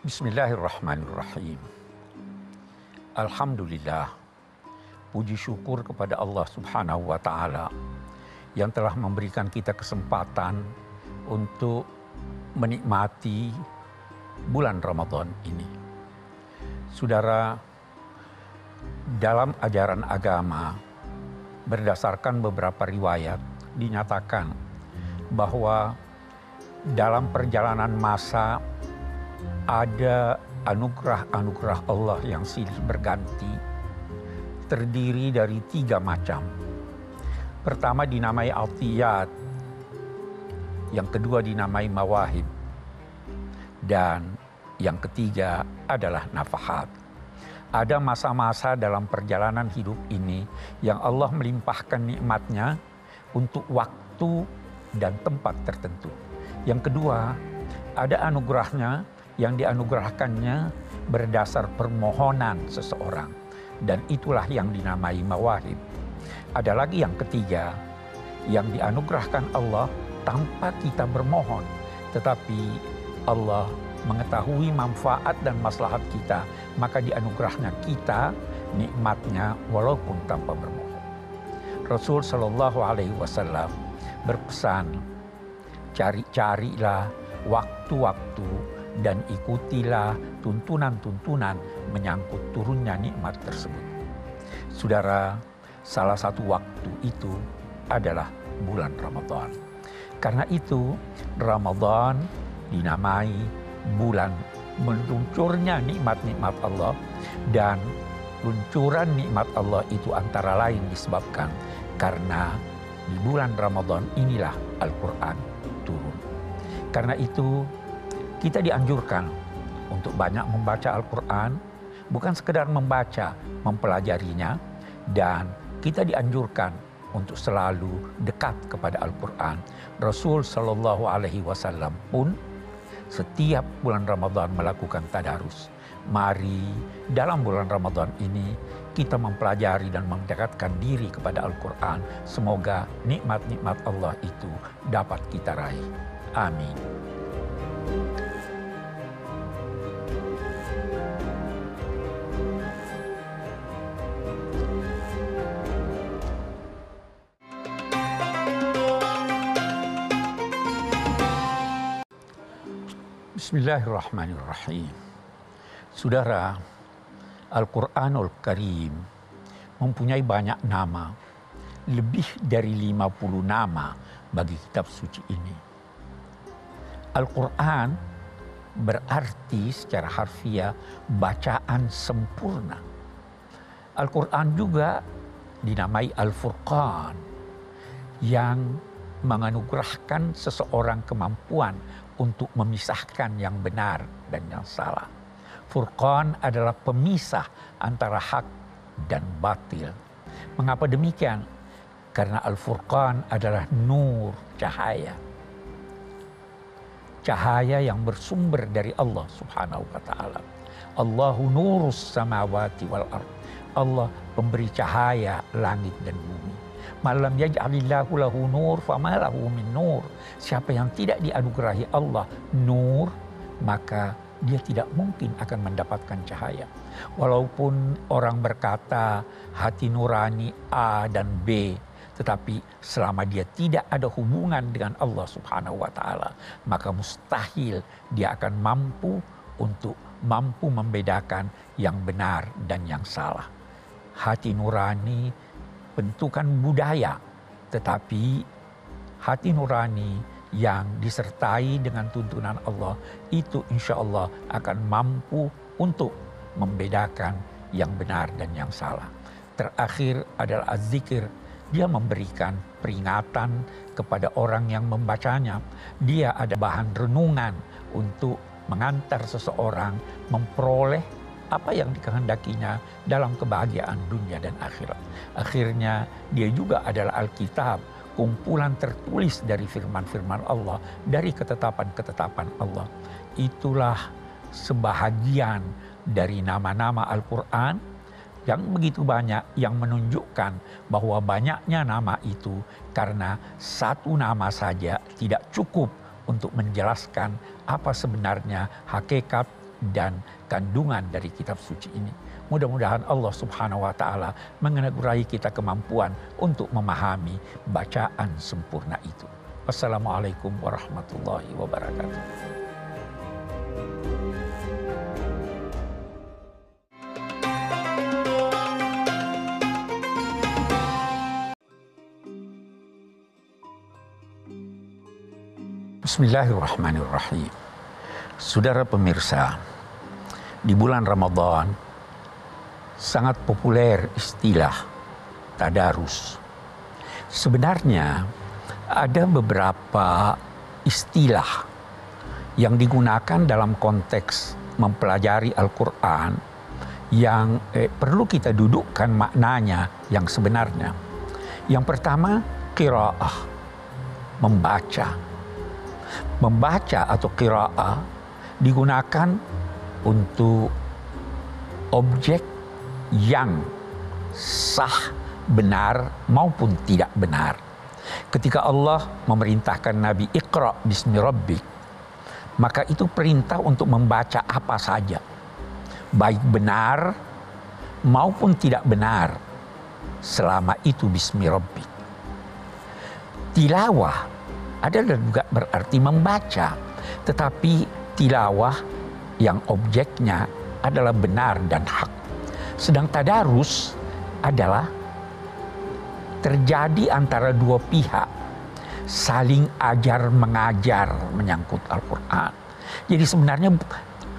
Bismillahirrahmanirrahim. Alhamdulillah. Puji syukur kepada Allah Subhanahu wa taala yang telah memberikan kita kesempatan untuk menikmati bulan Ramadan ini. Saudara, dalam ajaran agama berdasarkan beberapa riwayat dinyatakan bahwa dalam perjalanan masa ada anugerah-anugerah Allah yang silih berganti terdiri dari tiga macam. Pertama dinamai altiyat, yang kedua dinamai mawahib, dan yang ketiga adalah nafahat. Ada masa-masa dalam perjalanan hidup ini yang Allah melimpahkan nikmatnya untuk waktu dan tempat tertentu. Yang kedua, ada anugerahnya yang dianugerahkannya berdasar permohonan seseorang dan itulah yang dinamai mawahib. Ada lagi yang ketiga yang dianugerahkan Allah tanpa kita bermohon, tetapi Allah mengetahui manfaat dan maslahat kita, maka dianugerahnya kita nikmatnya walaupun tanpa bermohon. Rasul Shallallahu Alaihi Wasallam berpesan, cari-carilah waktu-waktu dan ikutilah tuntunan-tuntunan menyangkut turunnya nikmat tersebut. Saudara, salah satu waktu itu adalah bulan Ramadan. Karena itu Ramadan dinamai bulan meluncurnya nikmat-nikmat Allah dan luncuran nikmat Allah itu antara lain disebabkan karena di bulan Ramadan inilah Al-Quran turun. Karena itu kita dianjurkan untuk banyak membaca Al-Quran, bukan sekedar membaca, mempelajarinya, dan kita dianjurkan untuk selalu dekat kepada Al-Quran. Rasul Shallallahu Alaihi Wasallam pun setiap bulan Ramadan melakukan tadarus. Mari dalam bulan Ramadan ini kita mempelajari dan mendekatkan diri kepada Al-Quran. Semoga nikmat-nikmat Allah itu dapat kita raih. Amin. Bismillahirrahmanirrahim. Saudara, Al-Quranul Karim mempunyai banyak nama, lebih dari 50 nama bagi kitab suci ini. Al-Quran berarti secara harfiah bacaan sempurna. Al-Quran juga dinamai Al-Furqan yang menganugerahkan seseorang kemampuan untuk memisahkan yang benar dan yang salah. Furqan adalah pemisah antara hak dan batil. Mengapa demikian? Karena Al-Furqan adalah nur, cahaya. Cahaya yang bersumber dari Allah subhanahu wa ta'ala. Allahu nurus samawati wal ard. Allah pemberi cahaya langit dan bumi. Malam yaj'alillahu lahu nur fama min nur. Siapa yang tidak dianugerahi Allah nur, maka dia tidak mungkin akan mendapatkan cahaya. Walaupun orang berkata hati nurani A dan B, tetapi selama dia tidak ada hubungan dengan Allah Subhanahu wa taala, maka mustahil dia akan mampu untuk mampu membedakan yang benar dan yang salah. Hati nurani bentukan budaya, tetapi hati nurani yang disertai dengan tuntunan Allah itu insya Allah akan mampu untuk membedakan yang benar dan yang salah. Terakhir adalah az-zikir. Dia memberikan peringatan kepada orang yang membacanya. Dia ada bahan renungan untuk mengantar seseorang memperoleh apa yang dikehendakinya dalam kebahagiaan dunia dan akhirat. Akhirnya dia juga adalah Alkitab, kumpulan tertulis dari firman-firman Allah, dari ketetapan-ketetapan Allah. Itulah sebahagian dari nama-nama Al-Quran yang begitu banyak yang menunjukkan bahwa banyaknya nama itu karena satu nama saja tidak cukup untuk menjelaskan apa sebenarnya hakikat dan kandungan dari kitab suci ini. Mudah-mudahan Allah Subhanahu wa taala mengenagurahi kita kemampuan untuk memahami bacaan sempurna itu. Wassalamualaikum warahmatullahi wabarakatuh. Bismillahirrahmanirrahim. Saudara pemirsa, di bulan Ramadan sangat populer istilah tadarus. Sebenarnya ada beberapa istilah yang digunakan dalam konteks mempelajari Al-Quran yang eh, perlu kita dudukkan maknanya yang sebenarnya. Yang pertama, kiraah, membaca. Membaca atau kiraah digunakan untuk objek yang sah, benar maupun tidak benar. Ketika Allah memerintahkan Nabi Iqra bismi rabbik, maka itu perintah untuk membaca apa saja. Baik benar maupun tidak benar. Selama itu bismi rabbik. Tilawah adalah juga berarti membaca. Tetapi tilawah yang objeknya adalah benar dan hak. Sedang tadarus adalah terjadi antara dua pihak saling ajar mengajar menyangkut Al-Quran. Jadi sebenarnya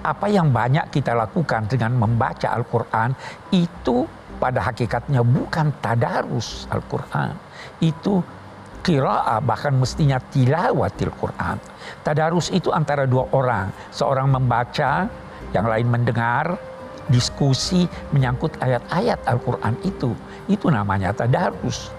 apa yang banyak kita lakukan dengan membaca Al-Quran itu pada hakikatnya bukan tadarus Al-Quran. Itu kira'ah bahkan mestinya tilawatil Quran. Tadarus itu antara dua orang. Seorang membaca, yang lain mendengar, diskusi menyangkut ayat-ayat Al-Quran itu. Itu namanya tadarus.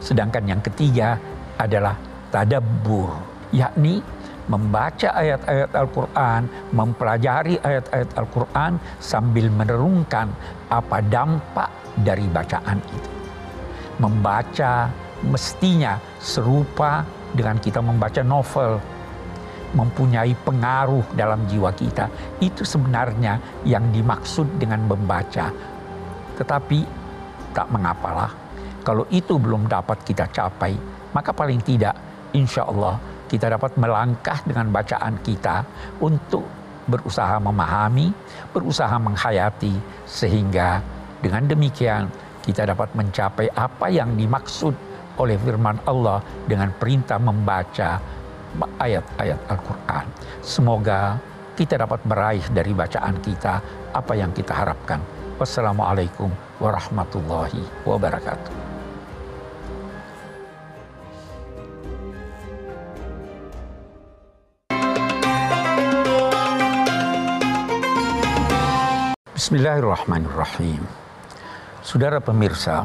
Sedangkan yang ketiga adalah tadabbur, yakni membaca ayat-ayat Al-Quran, mempelajari ayat-ayat Al-Quran sambil menerungkan apa dampak dari bacaan itu. Membaca mestinya serupa dengan kita membaca novel, mempunyai pengaruh dalam jiwa kita. Itu sebenarnya yang dimaksud dengan membaca. Tetapi tak mengapalah, kalau itu belum dapat kita capai, maka paling tidak insya Allah kita dapat melangkah dengan bacaan kita untuk berusaha memahami, berusaha menghayati, sehingga dengan demikian kita dapat mencapai apa yang dimaksud oleh firman Allah dengan perintah membaca ayat-ayat Al-Quran. Semoga kita dapat meraih dari bacaan kita apa yang kita harapkan. Wassalamualaikum warahmatullahi wabarakatuh. Bismillahirrahmanirrahim. Saudara pemirsa,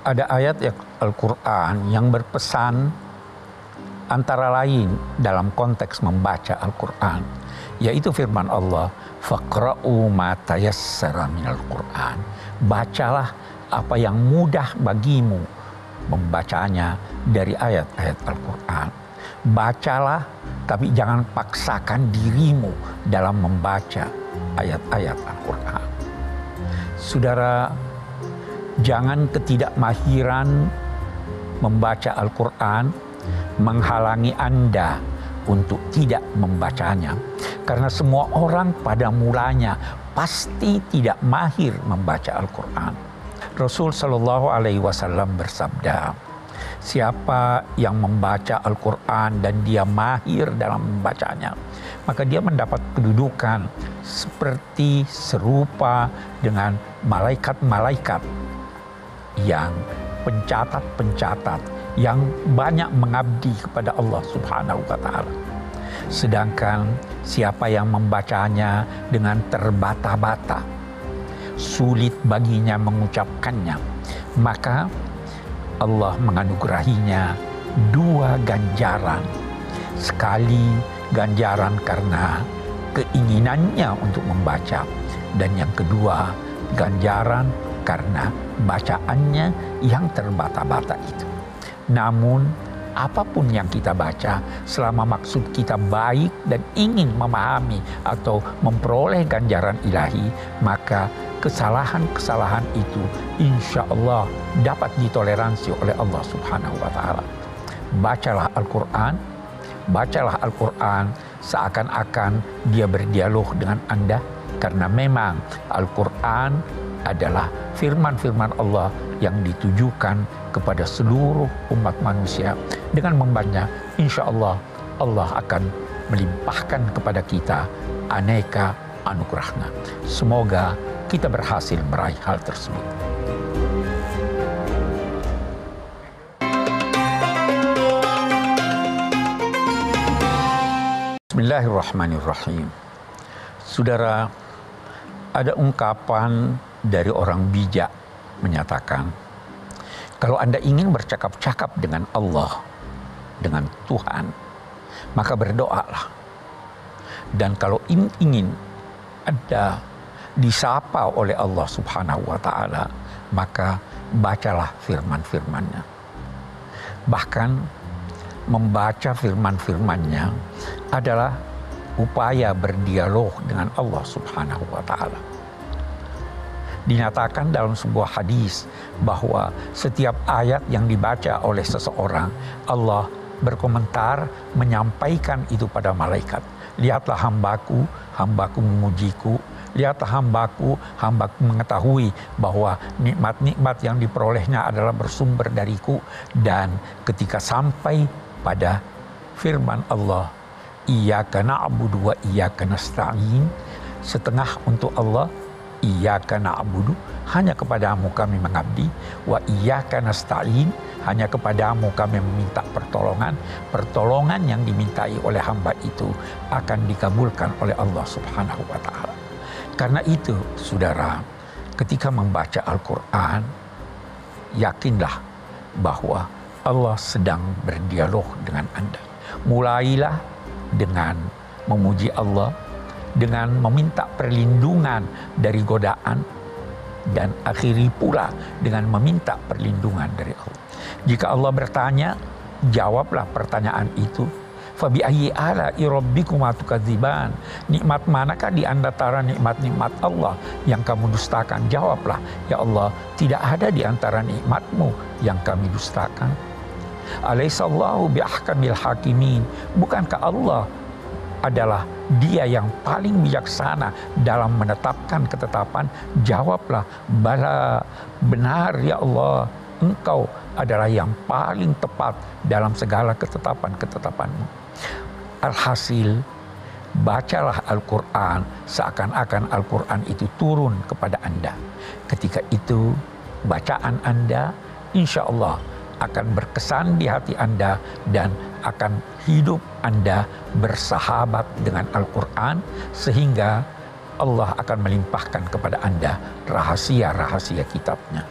ada ayat Al-Quran yang berpesan antara lain dalam konteks membaca Al-Quran, yaitu firman Allah, Faqra'u ma tayassara minal Quran. Bacalah apa yang mudah bagimu membacanya dari ayat-ayat Al-Quran. Bacalah, tapi jangan paksakan dirimu dalam membaca ayat-ayat Al-Quran. Saudara, jangan ketidakmahiran membaca Al-Quran menghalangi Anda untuk tidak membacanya. Karena semua orang pada mulanya pasti tidak mahir membaca Al-Quran. Rasul Shallallahu Alaihi Wasallam bersabda, siapa yang membaca Al-Quran dan dia mahir dalam membacanya, maka dia mendapat kedudukan seperti serupa dengan malaikat-malaikat yang pencatat-pencatat yang banyak mengabdi kepada Allah Subhanahu wa taala. Sedangkan siapa yang membacanya dengan terbata-bata, sulit baginya mengucapkannya, maka Allah menganugerahinya dua ganjaran. Sekali ganjaran karena keinginannya untuk membaca dan yang kedua ganjaran karena bacaannya yang terbata-bata itu. Namun apa pun yang kita baca, selama maksud kita baik dan ingin memahami atau memperoleh ganjaran ilahi, maka kesalahan-kesalahan itu insya Allah dapat ditoleransi oleh Allah Subhanahu wa Ta'ala. Bacalah Al-Quran, bacalah Al-Quran seakan-akan dia berdialog dengan Anda, karena memang Al-Quran adalah firman-firman Allah yang ditujukan kepada seluruh umat manusia. Dengan membaca, insya Allah Allah akan melimpahkan kepada kita aneka anugerahnya. Semoga kita berhasil meraih hal tersebut. Bismillahirrahmanirrahim. Saudara, ada ungkapan dari orang bijak menyatakan, kalau Anda ingin bercakap-cakap dengan Allah, dengan Tuhan, maka berdoalah. Dan kalau ingin Anda disapa oleh Allah Subhanahu wa taala, maka bacalah firman-firmannya. Bahkan membaca firman-firmannya adalah upaya berdialog dengan Allah Subhanahu wa taala dinyatakan dalam sebuah hadis bahwa setiap ayat yang dibaca oleh seseorang Allah berkomentar menyampaikan itu pada malaikat. Lihatlah hambaku, hambaku memujiku, lihatlah hambaku, hambaku mengetahui bahwa nikmat-nikmat yang diperolehnya adalah bersumber dariku dan ketika sampai pada firman Allah, Iyyaka na'budu wa iyyaka nasta'in, setengah untuk Allah, Iyyaka na'budu hanya kepadamu kami mengabdi. Wa iyyaka nasta'in hanya kepadamu kami meminta pertolongan. Pertolongan yang dimintai oleh hamba itu akan dikabulkan oleh Allah Subhanahu wa taala. Karena itu saudara ketika membaca Al-Qur'an yakinlah bahwa Allah sedang berdialog dengan Anda. Mulailah dengan memuji Allah dengan meminta perlindungan dari godaan dan akhiri pula dengan meminta perlindungan dari Allah. Jika Allah bertanya, jawablah pertanyaan itu. Fabi ayyi ala irabbikum tukadziban. Nikmat manakah di antara nikmat-nikmat Allah yang kamu dustakan? Jawablah, ya Allah, tidak ada di antara nikmatmu yang kami dustakan. Alaihissallahu biahkamil hakimin. Bukankah Allah adalah dia yang paling bijaksana dalam menetapkan ketetapan, jawablah, bala benar ya Allah, engkau adalah yang paling tepat dalam segala ketetapan-ketetapanmu. Alhasil, bacalah Al-Quran seakan-akan Al-Quran itu turun kepada Anda. Ketika itu, bacaan Anda insya Allah akan berkesan di hati Anda dan akan hidup Anda bersahabat dengan Al-Quran sehingga Allah akan melimpahkan kepada Anda rahasia-rahasia kitabnya.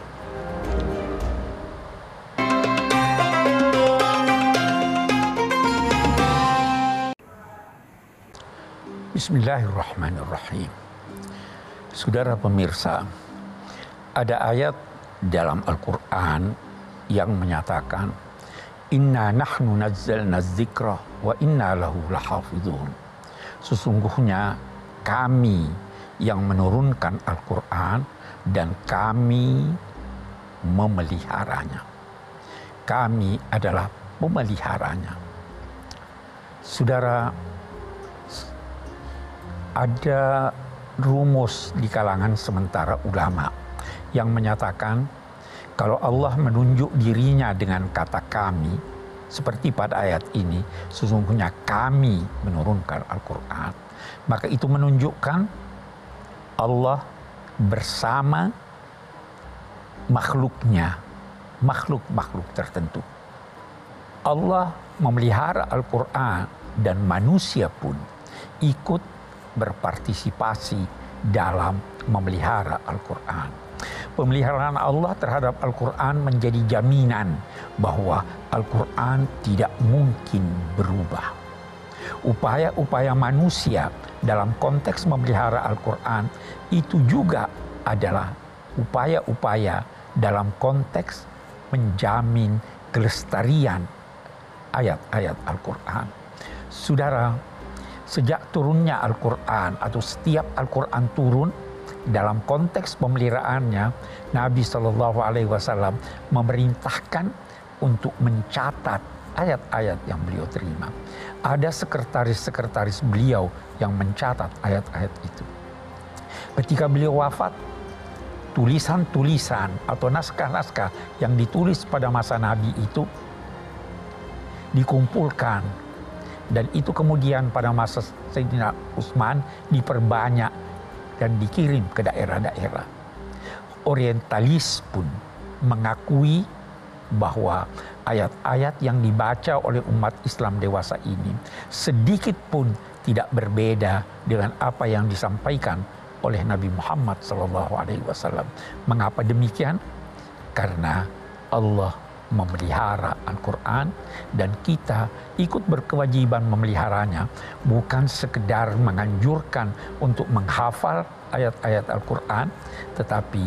Bismillahirrahmanirrahim. Saudara pemirsa, ada ayat dalam Al-Quran yang menyatakan Inna nahnu nazzalna dzikra wa inna lahu lahafidhun. Sesungguhnya kami yang menurunkan Al-Quran dan kami memeliharanya. Kami adalah pemeliharanya. Saudara, ada rumus di kalangan sementara ulama yang menyatakan kalau Allah menunjuk dirinya dengan kata kami, seperti pada ayat ini, sesungguhnya kami menurunkan Al-Quran. Maka itu menunjukkan Allah bersama makhluknya, makhluk-makhluk tertentu. Allah memelihara Al-Quran dan manusia pun ikut berpartisipasi dalam memelihara Al-Quran pemeliharaan Allah terhadap Al-Quran menjadi jaminan bahwa Al-Quran tidak mungkin berubah. Upaya-upaya manusia dalam konteks memelihara Al-Quran itu juga adalah upaya-upaya dalam konteks menjamin kelestarian ayat-ayat Al-Quran. Saudara, sejak turunnya Al-Quran atau setiap Al-Quran turun, dalam konteks pemeliharaannya, Nabi Shallallahu Alaihi Wasallam memerintahkan untuk mencatat ayat-ayat yang beliau terima. Ada sekretaris-sekretaris beliau yang mencatat ayat-ayat itu. Ketika beliau wafat, tulisan-tulisan atau naskah-naskah yang ditulis pada masa Nabi itu dikumpulkan dan itu kemudian pada masa Sayyidina Utsman diperbanyak dan dikirim ke daerah-daerah. Orientalis pun mengakui bahwa ayat-ayat yang dibaca oleh umat Islam dewasa ini sedikit pun tidak berbeda dengan apa yang disampaikan oleh Nabi Muhammad Wasallam. Mengapa demikian? Karena Allah memelihara Al-Quran dan kita ikut berkewajiban memeliharanya bukan sekedar menganjurkan untuk menghafal ayat-ayat Al-Quran tetapi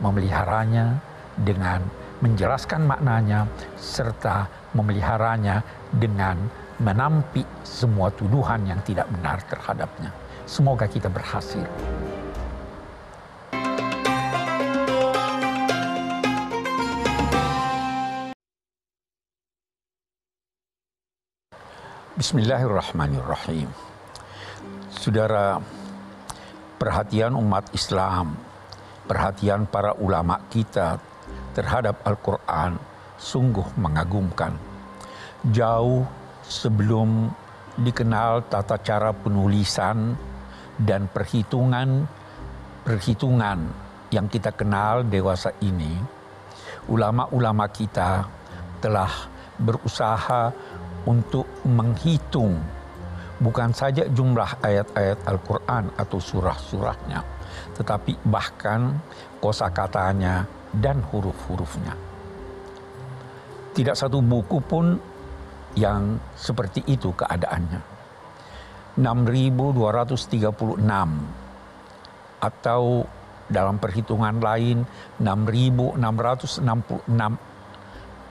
memeliharanya dengan menjelaskan maknanya serta memeliharanya dengan menampik semua tuduhan yang tidak benar terhadapnya. Semoga kita berhasil. Bismillahirrahmanirrahim. Saudara, perhatian umat Islam, perhatian para ulama kita terhadap Al-Quran sungguh mengagumkan. Jauh sebelum dikenal tata cara penulisan dan perhitungan perhitungan yang kita kenal dewasa ini, ulama-ulama kita telah berusaha untuk menghitung bukan saja jumlah ayat-ayat Al-Quran atau surah-surahnya, tetapi bahkan kosakatanya dan huruf-hurufnya. Tidak satu buku pun yang seperti itu keadaannya. 6.236 atau dalam perhitungan lain 6.666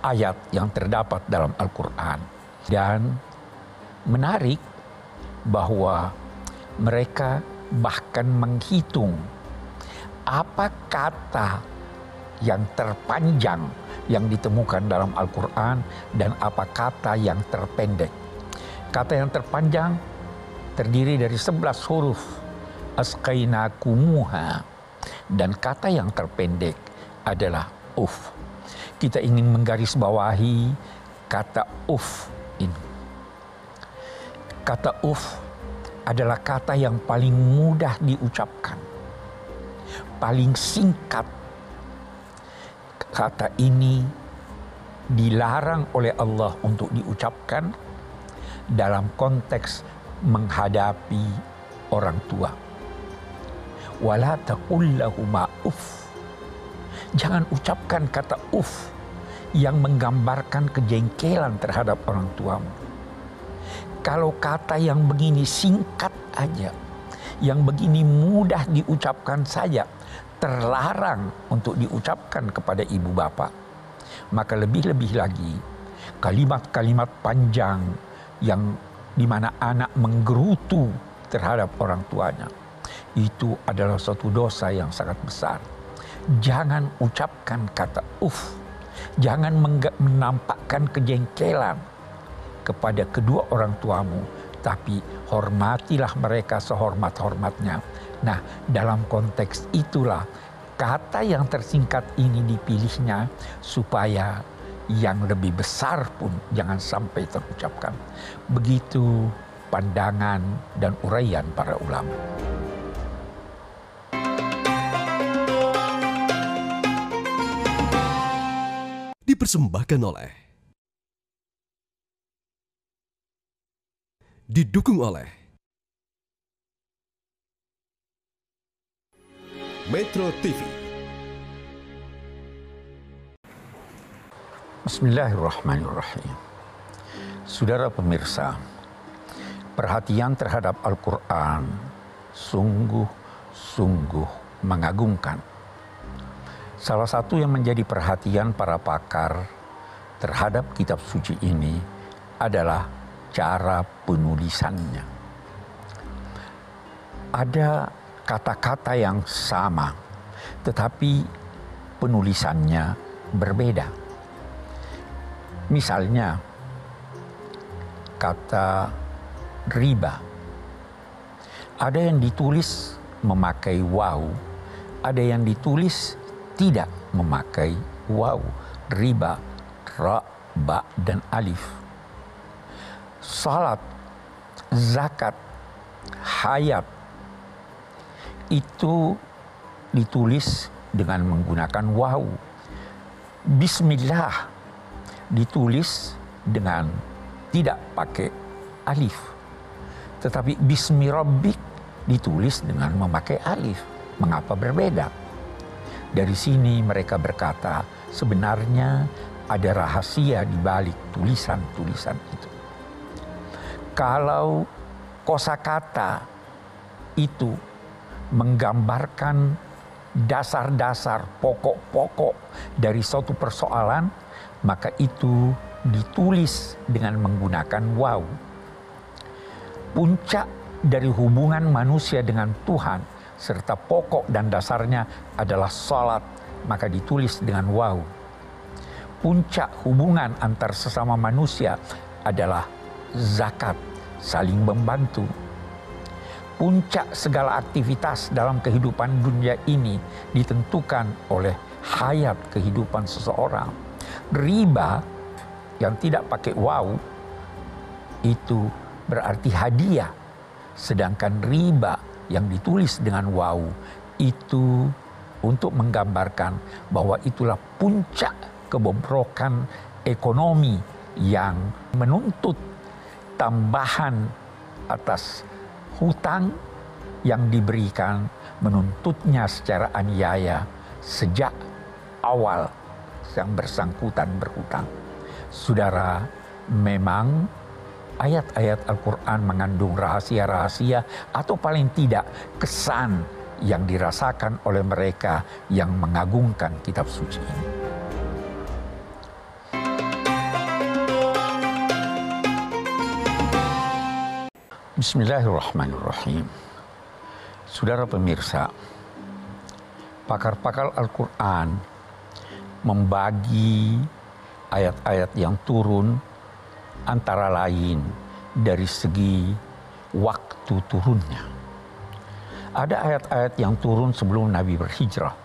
ayat yang terdapat dalam Al-Quran. Dan menarik bahwa mereka bahkan menghitung apa kata yang terpanjang yang ditemukan dalam Al-Quran dan apa kata yang terpendek. Kata yang terpanjang terdiri dari sebelas huruf kumuha dan kata yang terpendek adalah uf. Kita ingin menggarisbawahi kata uf ini. Kata uf adalah kata yang paling mudah diucapkan. Paling singkat. Kata ini dilarang oleh Allah untuk diucapkan dalam konteks menghadapi orang tua. Wala taqul uff. Jangan ucapkan kata uf yang menggambarkan kejengkelan terhadap orang tuamu. Kalau kata yang begini singkat aja, yang begini mudah diucapkan saja, terlarang untuk diucapkan kepada ibu bapak, maka lebih-lebih lagi kalimat-kalimat panjang yang di mana anak menggerutu terhadap orang tuanya. Itu adalah suatu dosa yang sangat besar. Jangan ucapkan kata uf. Jangan menampakkan kejengkelan kepada kedua orang tuamu. Tapi hormatilah mereka sehormat-hormatnya. Nah dalam konteks itulah kata yang tersingkat ini dipilihnya supaya yang lebih besar pun jangan sampai terucapkan. Begitu pandangan dan uraian para ulama. Dipersembahkan oleh Didukung oleh Metro TV Bismillahirrahmanirrahim. Saudara pemirsa, perhatian terhadap Al-Quran sungguh-sungguh mengagumkan. Salah satu yang menjadi perhatian para pakar terhadap kitab suci ini adalah cara penulisannya. Ada kata-kata yang sama, tetapi penulisannya berbeda. Misalnya, kata riba. Ada yang ditulis memakai waw, ada yang ditulis tidak memakai waw, riba, ra, ba, dan alif. Salat, zakat, hayat itu ditulis dengan menggunakan waw. Bismillah ditulis dengan tidak pakai alif. Tetapi bismi rabbik ditulis dengan memakai alif. Mengapa berbeda? Dari sini mereka berkata, sebenarnya ada rahasia di balik tulisan-tulisan itu. Kalau kosakata itu menggambarkan dasar-dasar pokok-pokok dari suatu persoalan, maka itu ditulis dengan menggunakan waw. Puncak dari hubungan manusia dengan Tuhan serta pokok dan dasarnya adalah salat, maka ditulis dengan waw. Puncak hubungan antar sesama manusia adalah zakat, saling membantu. Puncak segala aktivitas dalam kehidupan dunia ini ditentukan oleh hayat kehidupan seseorang. Riba yang tidak pakai wow itu berarti hadiah. Sedangkan riba yang ditulis dengan wow itu untuk menggambarkan bahwa itulah puncak kebobrokan ekonomi yang menuntut tambahan atas hutang yang diberikan menuntutnya secara aniaya sejak awal yang bersangkutan berhutang. Saudara, memang ayat-ayat Al-Quran mengandung rahasia-rahasia atau paling tidak kesan yang dirasakan oleh mereka yang mengagungkan kitab suci ini. Bismillahirrahmanirrahim. Saudara pemirsa, pakar-pakar Al-Quran membagi ayat-ayat yang turun antara lain dari segi waktu turunnya. Ada ayat-ayat yang turun sebelum Nabi berhijrah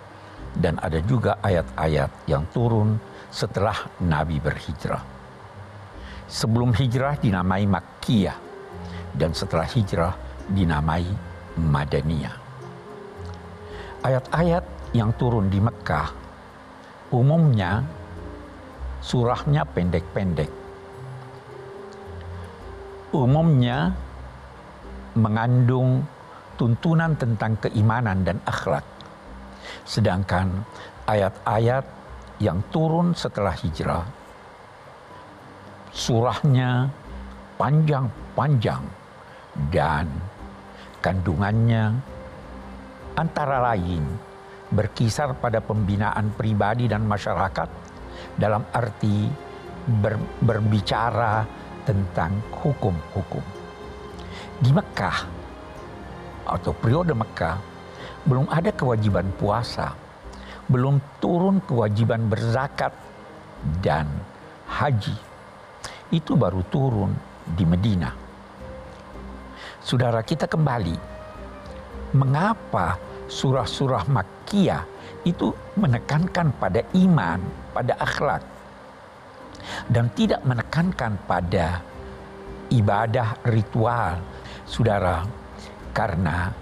dan ada juga ayat-ayat yang turun setelah Nabi berhijrah. Sebelum hijrah dinamai Makkiyah dan setelah hijrah dinamai Madaniyah. Ayat-ayat yang turun di Mekah umumnya surahnya pendek-pendek. Umumnya mengandung tuntunan tentang keimanan dan akhlak. Sedangkan ayat-ayat yang turun setelah hijrah surahnya panjang-panjang dan kandungannya antara lain berkisar pada pembinaan pribadi dan masyarakat dalam arti ber, berbicara tentang hukum-hukum. Di Mekah atau periode Mekah belum ada kewajiban puasa, belum turun kewajiban berzakat dan haji. Itu baru turun di Medina. Saudara kita kembali, mengapa surah-surah Makkiyah itu menekankan pada iman, pada akhlak, dan tidak menekankan pada ibadah ritual, saudara, karena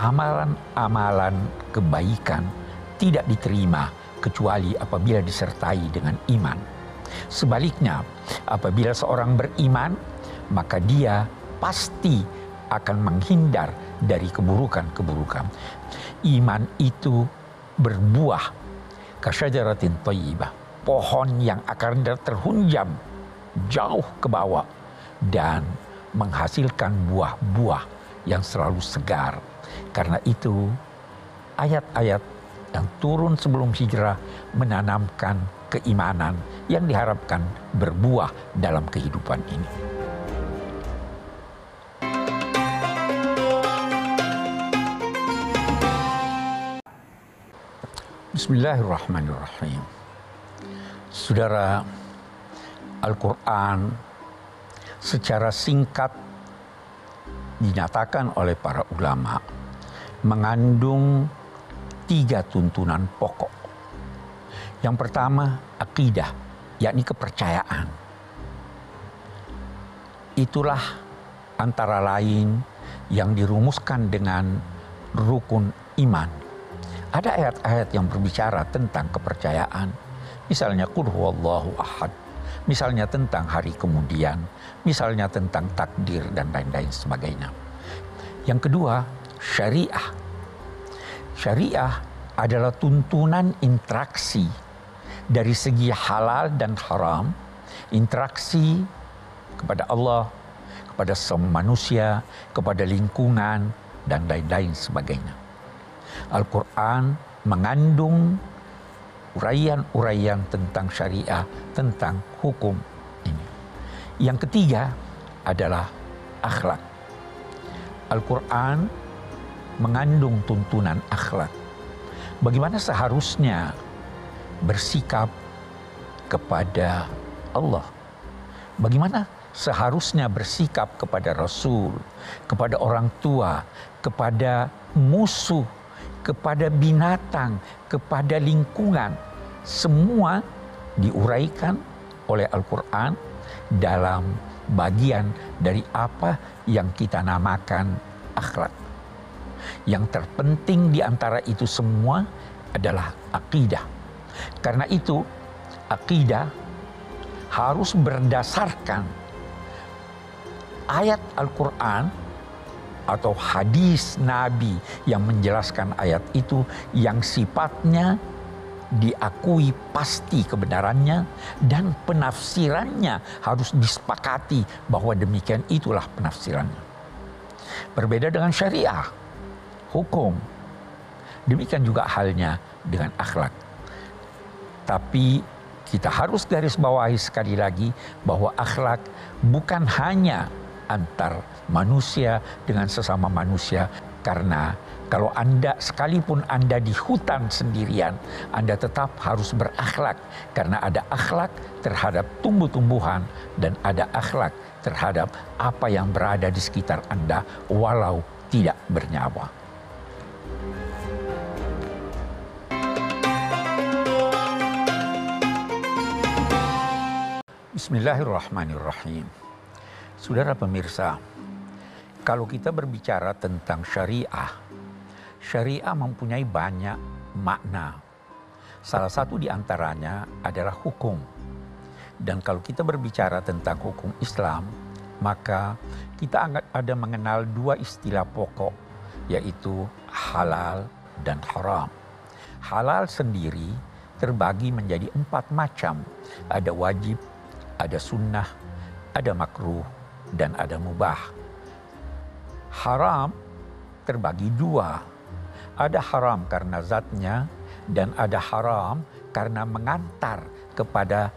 amalan-amalan kebaikan tidak diterima kecuali apabila disertai dengan iman. Sebaliknya, apabila seorang beriman, maka dia pasti akan menghindar dari keburukan-keburukan. Iman itu berbuah kasyajaratin thayyibah. Pohon yang akan terhunjam jauh ke bawah dan menghasilkan buah-buah yang selalu segar. Karena itu ayat-ayat yang turun sebelum hijrah menanamkan keimanan yang diharapkan berbuah dalam kehidupan ini. Bismillahirrahmanirrahim. Saudara, Al-Quran secara singkat dinyatakan oleh para ulama mengandung tiga tuntunan pokok. Yang pertama, akidah, yakni kepercayaan. Itulah antara lain yang dirumuskan dengan rukun iman ada ayat-ayat yang berbicara tentang kepercayaan. Misalnya qul huwallahu ahad. Misalnya tentang hari kemudian, misalnya tentang takdir dan lain-lain sebagainya. Yang kedua, syariah. Syariah adalah tuntunan interaksi dari segi halal dan haram, interaksi kepada Allah, kepada semua manusia, kepada lingkungan, dan lain-lain sebagainya. Al-Quran mengandung uraian-uraian tentang syariah, tentang hukum ini. Yang ketiga adalah akhlak. Al-Quran mengandung tuntunan akhlak. Bagaimana seharusnya bersikap kepada Allah? Bagaimana seharusnya bersikap kepada Rasul, kepada orang tua, kepada musuh kepada binatang, kepada lingkungan. Semua diuraikan oleh Al-Quran dalam bagian dari apa yang kita namakan akhlak. Yang terpenting di antara itu semua adalah akidah. Karena itu, akidah harus berdasarkan ayat Al-Quran atau hadis Nabi yang menjelaskan ayat itu yang sifatnya diakui pasti kebenarannya dan penafsirannya harus disepakati bahwa demikian itulah penafsirannya. Berbeda dengan syariah, hukum. Demikian juga halnya dengan akhlak. Tapi kita harus garis bawahi sekali lagi bahwa akhlak bukan hanya antar manusia dengan sesama manusia karena kalau Anda sekalipun Anda di hutan sendirian, Anda tetap harus berakhlak karena ada akhlak terhadap tumbuh-tumbuhan dan ada akhlak terhadap apa yang berada di sekitar Anda walau tidak bernyawa. Bismillahirrahmanirrahim. Saudara pemirsa, kalau kita berbicara tentang syariah, syariah mempunyai banyak makna. Salah satu di antaranya adalah hukum. Dan kalau kita berbicara tentang hukum Islam, maka kita ada mengenal dua istilah pokok, yaitu halal dan haram. Halal sendiri terbagi menjadi empat macam. Ada wajib, ada sunnah, ada makruh, dan ada mubah. Haram terbagi dua. Ada haram karena zatnya dan ada haram karena mengantar kepada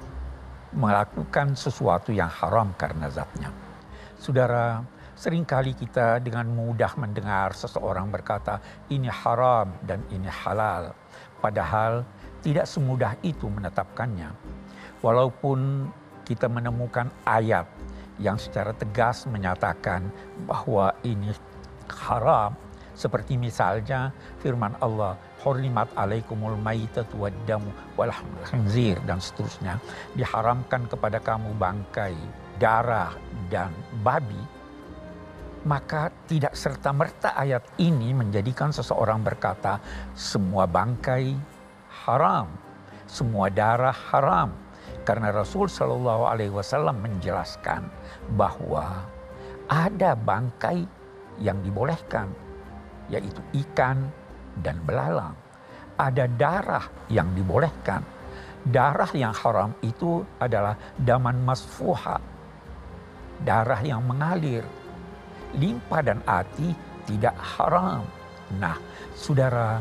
melakukan sesuatu yang haram karena zatnya. Saudara, sering kali kita dengan mudah mendengar seseorang berkata ini haram dan ini halal. Padahal tidak semudah itu menetapkannya. Walaupun kita menemukan ayat yang secara tegas menyatakan bahwa ini haram. Seperti misalnya firman Allah hurrimat alaikumul maitatu waddamu wal dan seterusnya. Diharamkan kepada kamu bangkai darah dan babi. Maka tidak serta-merta ayat ini menjadikan seseorang berkata semua bangkai haram semua darah haram karena Rasul Shallallahu Alaihi Wasallam menjelaskan bahwa ada bangkai yang dibolehkan, yaitu ikan dan belalang. Ada darah yang dibolehkan. Darah yang haram itu adalah daman masfuha, darah yang mengalir. Limpa dan ati tidak haram. Nah, saudara,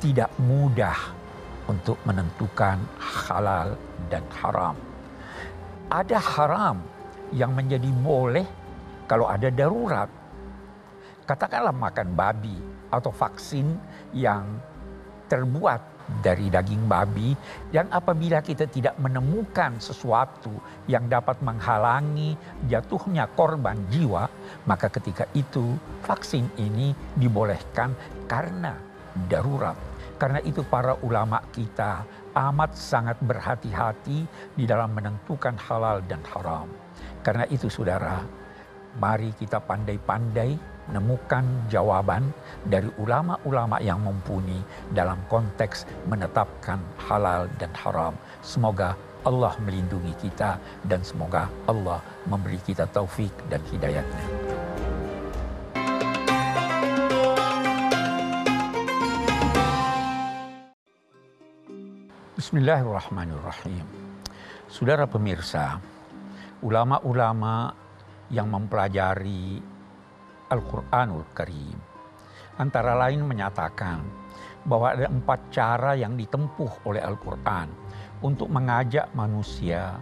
tidak mudah untuk menentukan halal dan haram. Ada haram yang menjadi boleh kalau ada darurat. Katakanlah makan babi atau vaksin yang terbuat dari daging babi dan apabila kita tidak menemukan sesuatu yang dapat menghalangi jatuhnya korban jiwa maka ketika itu vaksin ini dibolehkan karena darurat karena itu para ulama kita amat sangat berhati-hati di dalam menentukan halal dan haram karena itu saudara mari kita pandai-pandai menemukan jawaban dari ulama-ulama yang mumpuni dalam konteks menetapkan halal dan haram. Semoga Allah melindungi kita dan semoga Allah memberi kita taufik dan hidayatnya. Bismillahirrahmanirrahim. Saudara pemirsa, ulama-ulama yang mempelajari Al-Quranul Karim. Antara lain menyatakan bahwa ada empat cara yang ditempuh oleh Al-Quran untuk mengajak manusia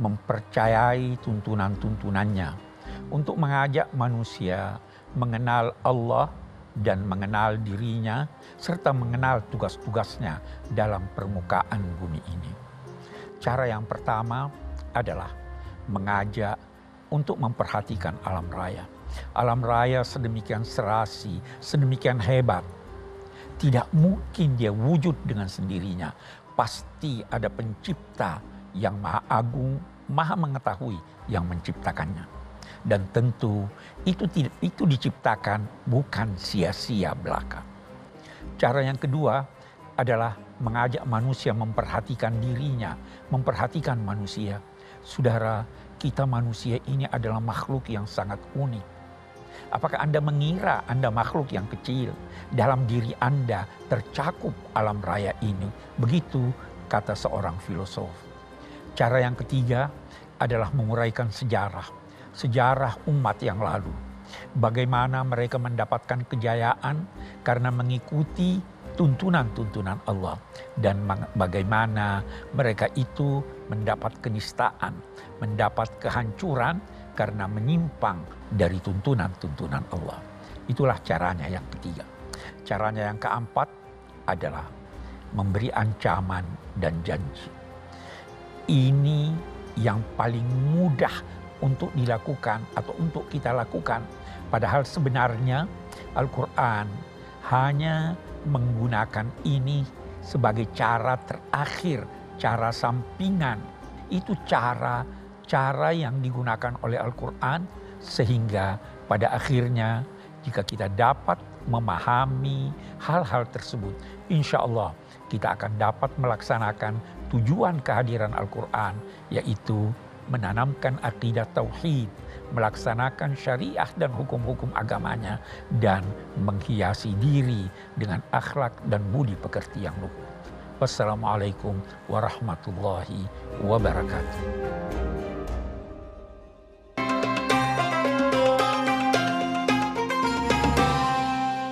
mempercayai tuntunan-tuntunannya, untuk mengajak manusia mengenal Allah dan mengenal dirinya, serta mengenal tugas-tugasnya dalam permukaan bumi ini. Cara yang pertama adalah mengajak untuk memperhatikan alam raya alam raya sedemikian serasi, sedemikian hebat. Tidak mungkin dia wujud dengan sendirinya. Pasti ada pencipta yang maha agung, maha mengetahui yang menciptakannya. Dan tentu itu itu diciptakan bukan sia-sia belaka. Cara yang kedua adalah mengajak manusia memperhatikan dirinya, memperhatikan manusia. Saudara, kita manusia ini adalah makhluk yang sangat unik Apakah Anda mengira Anda makhluk yang kecil? Dalam diri Anda tercakup alam raya ini. Begitu kata seorang filosof. Cara yang ketiga adalah menguraikan sejarah. Sejarah umat yang lalu. Bagaimana mereka mendapatkan kejayaan karena mengikuti tuntunan-tuntunan Allah. Dan bagaimana mereka itu mendapat kenistaan, mendapat kehancuran karena menyimpang dari tuntunan-tuntunan Allah. Itulah caranya yang ketiga. Caranya yang keempat adalah memberi ancaman dan janji. Ini yang paling mudah untuk dilakukan atau untuk kita lakukan. Padahal sebenarnya Al-Quran hanya menggunakan ini sebagai cara terakhir, cara sampingan. Itu cara cara yang digunakan oleh Al-Quran sehingga pada akhirnya jika kita dapat memahami hal-hal tersebut, insya Allah kita akan dapat melaksanakan tujuan kehadiran Al-Quran, yaitu menanamkan akidah tauhid, melaksanakan syariah dan hukum-hukum agamanya, dan menghiasi diri dengan akhlak dan budi pekerti yang luhur. Wassalamualaikum warahmatullahi wabarakatuh.